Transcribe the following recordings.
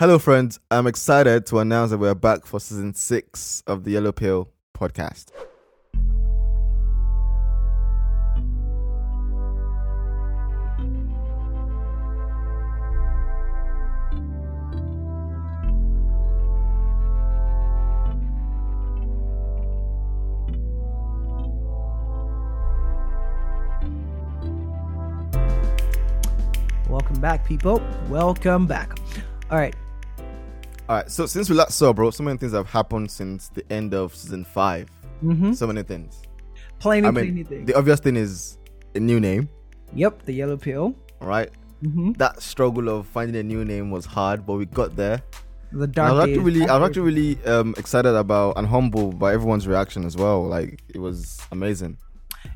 Hello, friends. I'm excited to announce that we're back for season six of the Yellow Pill podcast. Welcome back, people. Welcome back. All right. All right. So since we last saw, bro, so many things have happened since the end of season 5 Mm-hmm. So many things. Plenty, I plenty things. the obvious thing is a new name. Yep, the yellow pill. All right. Mm-hmm. That struggle of finding a new name was hard, but we got there. The I dark was days. actually really, I was actually really um, excited about and humbled by everyone's reaction as well. Like it was amazing.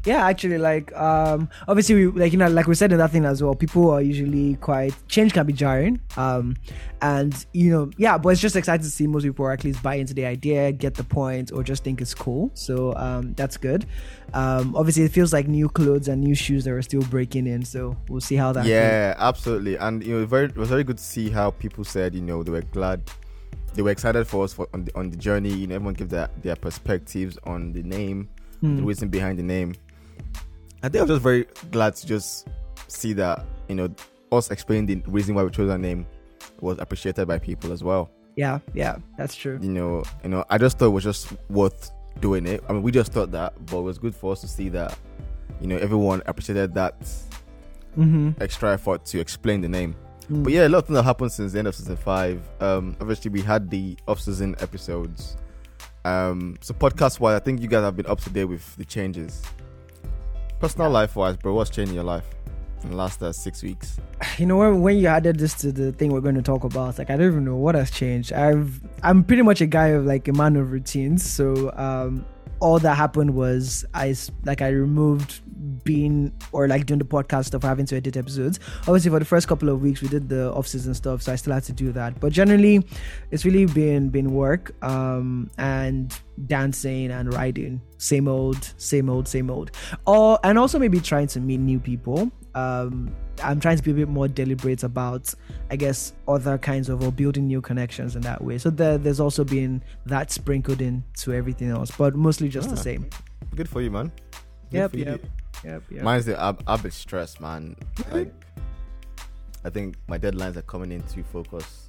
Yeah actually like um obviously we like you know like we said in that thing as well people are usually quite change can be jarring um and you know yeah but it's just exciting to see most people at least buy into the idea get the point or just think it's cool so um that's good um obviously it feels like new clothes and new shoes that are still breaking in so we'll see how that goes. Yeah, absolutely. And you know, very it was very good to see how people said, you know, they were glad, they were excited for us for on the on the journey. You know, everyone gave their their perspectives on the name, the Hmm. reason behind the name. I think I was just very glad to just see that you know us explaining the reason why we chose our name was appreciated by people as well. yeah yeah that's true You know, you know, I just thought it was just worth doing it. I mean, we just thought that, but it was good for us to see that, you know, everyone appreciated that mm-hmm extra effort to explain the name. Mm. But yeah, a lot of things have happened since the end of season five. Um, obviously, we had the off-season episodes. Um, so podcast-wise, I think you guys have been up to date with the changes. Personal life-wise, bro, what's changed in your life in the last uh, six weeks? you know when, when you added this to the thing we're going to talk about like i don't even know what has changed i've i'm pretty much a guy of like a man of routines so um all that happened was I like i removed being or like doing the podcast stuff having to edit episodes. Obviously for the first couple of weeks we did the off-season stuff so i still had to do that. But generally it's really been been work um and dancing and riding. same old same old same old. Or and also maybe trying to meet new people. Um i'm trying to be a bit more deliberate about i guess other kinds of or building new connections in that way so there, there's also been that sprinkled into everything else but mostly just the Ah. same Good for you, man. Good Yep, for you. yep, yep yep Mine's the I've, I've stressed, man. Like, I think my deadlines are coming into focus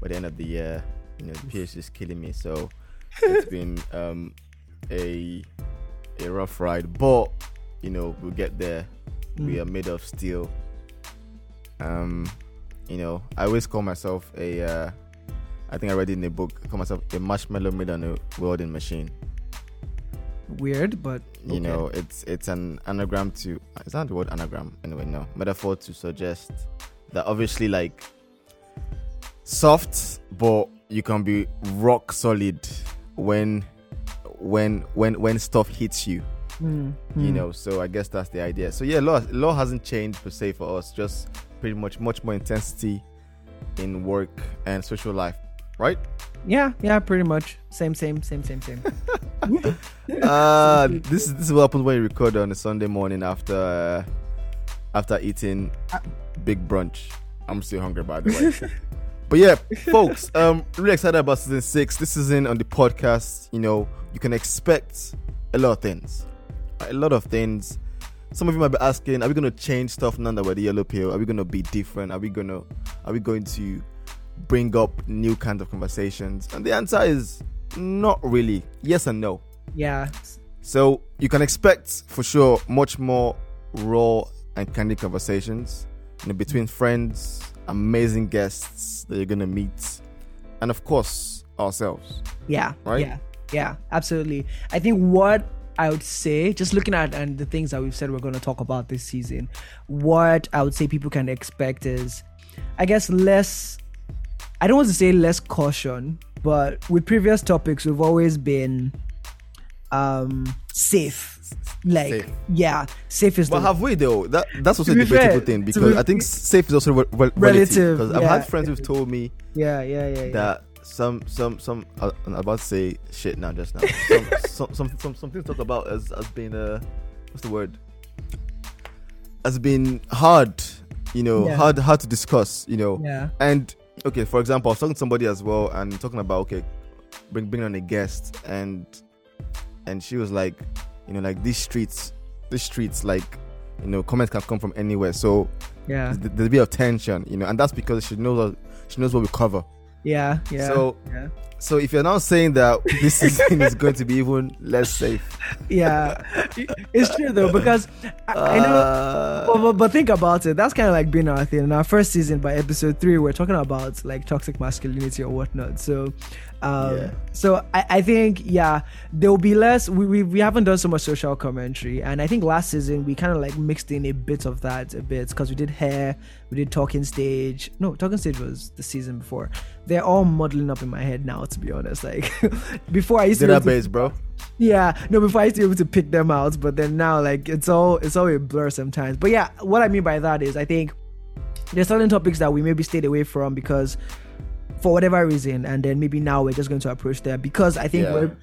by the end of the year. You know, the PhD is killing me, so it's been um, a a rough ride. But you know, we'll get there. We Mm. are made of steel. Um, you know, I always call myself a. Uh, I think I read it in a book. I call myself a marshmallow made on a welding machine weird but you know it's it's an anagram to is that the word anagram anyway no metaphor to suggest that obviously like soft but you can be rock solid when when when when stuff hits you Mm, you mm. know so i guess that's the idea so yeah law law hasn't changed per se for us just pretty much much more intensity in work and social life right yeah yeah pretty much same same same same same uh this is this is what happens when you record on a Sunday morning after uh, after eating big brunch. I'm still hungry by the way. but yeah, folks, um really excited about season six. This season on the podcast, you know, you can expect a lot of things. A lot of things. Some of you might be asking, are we gonna change stuff now that we're the yellow pill? Are we gonna be different? Are we gonna are we going to bring up new kinds of conversations? And the answer is not really. Yes and no. yeah So you can expect for sure much more raw and candid conversations you know, between friends, amazing guests that you're gonna meet, and of course ourselves. Yeah. Right? Yeah. Yeah. Absolutely. I think what I would say, just looking at and the things that we've said we're going to talk about this season, what I would say people can expect is, I guess, less. I don't want to say less caution, but with previous topics, we've always been um safe. Like, Safe. yeah, safe is But the have we though? That that's also a debatable fair, thing because be- I think safe is also re- re- relative. Because I've had friends who've told me yeah, yeah, yeah, yeah. that some some some uh, I'm about to say shit now just now. Some some some, some, some things talk about as as being uh what's the word? As being hard, you know, Yeah. hard hard to discuss, you know. yeah. And okay, for example, I was talking to somebody as well and talking about okay, bring bring on a guest and and she was like, you know, like these streets, these streets, like you know, comments can come from anywhere. So Yeah. there's, there's a bit of tension, you know, and that's because she knows she knows what we cover. Yeah. Yeah. So yeah. so if you're now saying that this season is going to be even less safe, yeah, it's true though because I, I know. uh, But, but, but think about it. That's kind of like being our thing. In our first season, by episode three, we're talking about like toxic masculinity or whatnot. So, um, Yeah. so I, I think yeah, there will be less. We, we we haven't done so much social commentary, and I think last season we kind of like mixed in a bit of that a bit because we did hair, we did talking stage. No, talking stage was the season before. They're all muddling up in my head now, to be honest. Like before, I used to be able to- bro. yeah, no, before I used to be able to pick them out, but then now like it's all it's all a blur sometimes. But yeah, what I mean by that is I think there's certain topics that we maybe stayed away from because for whatever reason, and then maybe now we're just going to approach there because I think Yeah. we're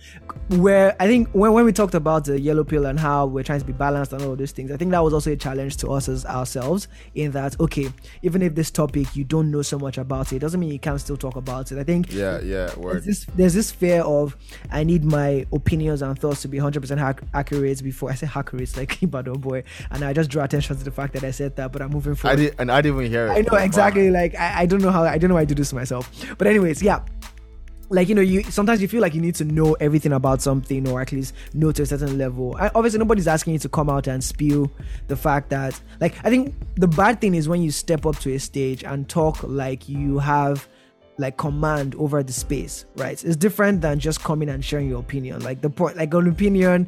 where I think when, when we talked about the yellow pill and how we're trying to be balanced and all of those things, I think that was also a challenge to us as ourselves in that okay, even if this topic you don't know so much about it, doesn't mean you can't still talk about it. I think Yeah, yeah, there's this, there's this fear of I need my opinions and thoughts to be 100% hac- accurate before I say accurate like Ibadan oh boy. And I just draw attention to the fact that I said that but I'm moving I forward. did, and I didn't even hear it. I know exactly. Like I, I don't know how I don't know why I do this to myself but anyways yeah. Like you know you sometimes you feel like you need to know everything about something or at least know to a certain level. Obviously nobody's asking you to come out and spew the fact that like i think the bad thing is when you step up to a stage and talk like you have like command over the space right? It's different than just coming and sharing your opinion. Like the point like an opinion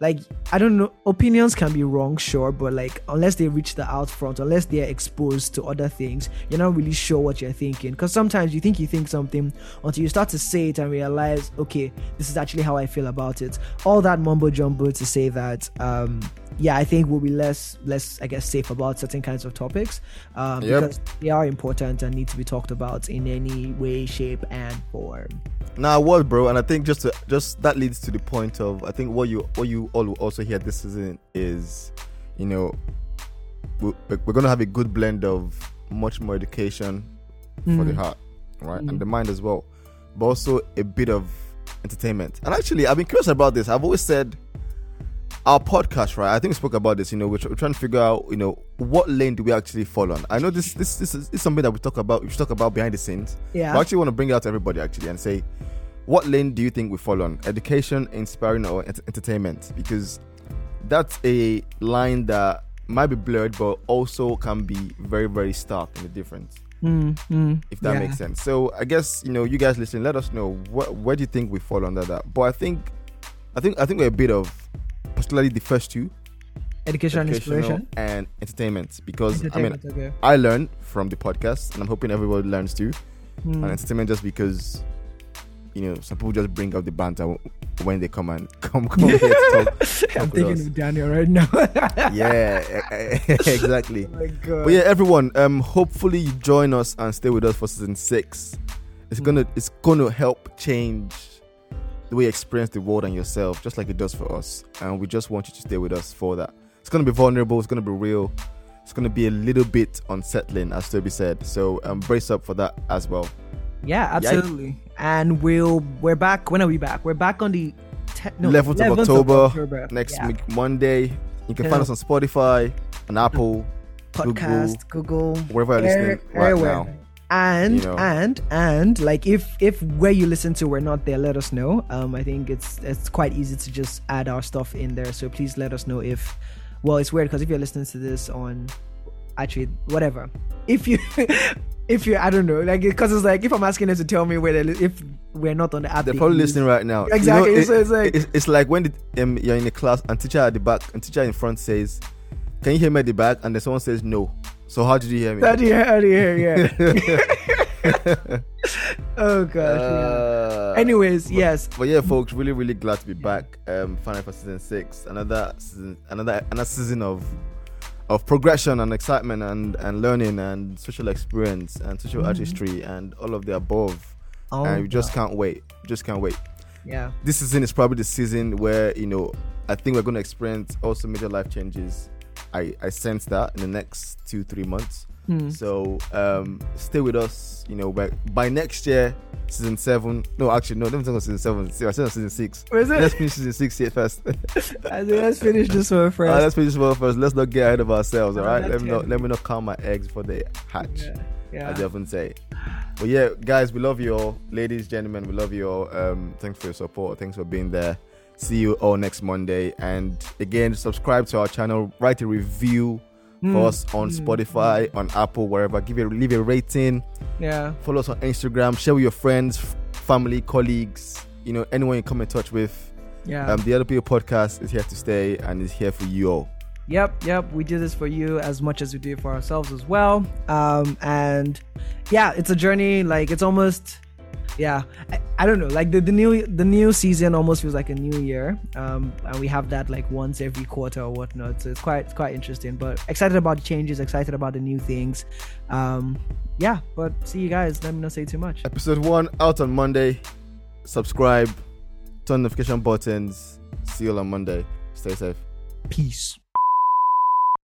like I don't know, opinions can be wrong, sure, but like unless they reach the out front, unless they're exposed to other things, you're not really sure what you're thinking. Because sometimes you think you think something until you start to say it and realize, okay, this is actually how I feel about it. All that mumbo jumbo to say that, um, yeah, I think we'll be less, less, I guess, safe about certain kinds of topics, um, Yep. because they are important and need to be talked about in any way, shape, and form. Now, Nah, what, bro? And I think just to, just that leads to the point of I think what you what you all will also hear this season is, you know, we- we're gonna have a good blend of much more education for the Mm. heart, right, Mm. and the mind as well, but also a bit of entertainment. And actually, I've been curious about this. I've always said our podcast, right? I think we spoke about this. You know, we're, tr- we're trying to figure out, you know, what lane do we actually fall on. I know this this this is, this is something that we talk about. We should talk about behind the scenes. Yeah. I actually want to bring it out to everybody actually and say, what lane do you think we fall on? Education, inspiring, or ent- entertainment? Because that's a line that might be blurred, but also can be very, very stark in the difference. Mm, mm, If that yeah. makes sense. So I guess you know, you guys listen. Let us know what where do you think we fall under that. But I think, I think, I think we're a bit of, particularly the first two, Education and inspiration. and entertainment. Because I mean, okay. I learn from the podcast, and I'm hoping everybody learns too. Mm. and entertainment just because you know some people just bring up the banter when they come and come come here to talk. talk I'm thinking us. of Daniel right now. yeah exactly Oh my god. but yeah everyone um hopefully you join us and stay with us for season six it's gonna it's gonna help change the way you experience the world and yourself just like it does for us and we just want you to stay with us for that it's gonna be vulnerable it's gonna be real it's gonna be a little bit unsettling as Tobi said so um brace up for that as well Yeah, absolutely. And we'll we're back. When are we back? We're back on the te- no, 11th of 11th October, next Yeah. week Monday. You can Yeah. find us on Spotify, on Apple, Podcast, Google, wherever you're listening air- right everywhere. now. And You know. and and like if if where you listen to we're not there, let us know. Um, I think it's it's quite easy to just add our stuff in there. So please let us know if. Well, it's weird because if you're listening to this on, actually, whatever. If you. If you, I don't know, like, because it's like if I'm asking them to tell me where they, li- if we're not on the app, They're they probably use- listening right now. You know, Exactly, it- so it's like- it's, it's like when the, um, you're in a class and teacher at the back and teacher in front says, "Can you hear me at the back?" and then someone says no. So how did you hear me? How do you, how do you hear? Yeah. oh gosh. Uh, yeah. Anyways, but- yes. But yeah, folks, really, really glad to be back. Um, finally for season six, another season, another another season of of progression and excitement and and learning and social experience and social Mhm. artistry and all of the above. Oh, and we just can't wait. Just can't wait. yeah. This season is probably the season where you know I think we're going to experience also major life changes. I I sense that in the next two three months. Hmm. So um, stay with us. You know, by, by next year, season seven. No, actually, no. Don't talk about season seven. See, I said season six. Was it? Let's finish season six here first. I think let's finish this one first. Alright, let's finish this one first. Let's not get ahead of ourselves. All right. Oh, Let me not let me not count my eggs before they hatch. yeah. yeah. As they often say. But yeah, guys, we love you all. Ladies, gentlemen, we love you all. Um, thanks for your support. Thanks for being there. See you all next Monday. And again, subscribe to our channel. Write a review Hmm. for us on Spotify, on Apple, wherever. Give a leave a rating. Yeah. Follow us on Instagram. Share with your friends, family, colleagues. You know, anyone you come in touch with. Yeah. Um, the Other People podcast is here to stay and is here for you all. Yep, yep. We do this for you as much as we do it for ourselves as well. Um, and yeah, it's a journey. Like it's almost, yeah. I, I don't know. Like the, the new the new season almost feels like a new year. Um, and we have that like once every quarter or whatnot. So it's quite it's quite interesting. But excited about the changes. Excited about the new things. Um, yeah. But see you guys. Let me not say too much. Episode one out on Monday. Subscribe, turn notification buttons. See you on Monday. Stay safe. Peace.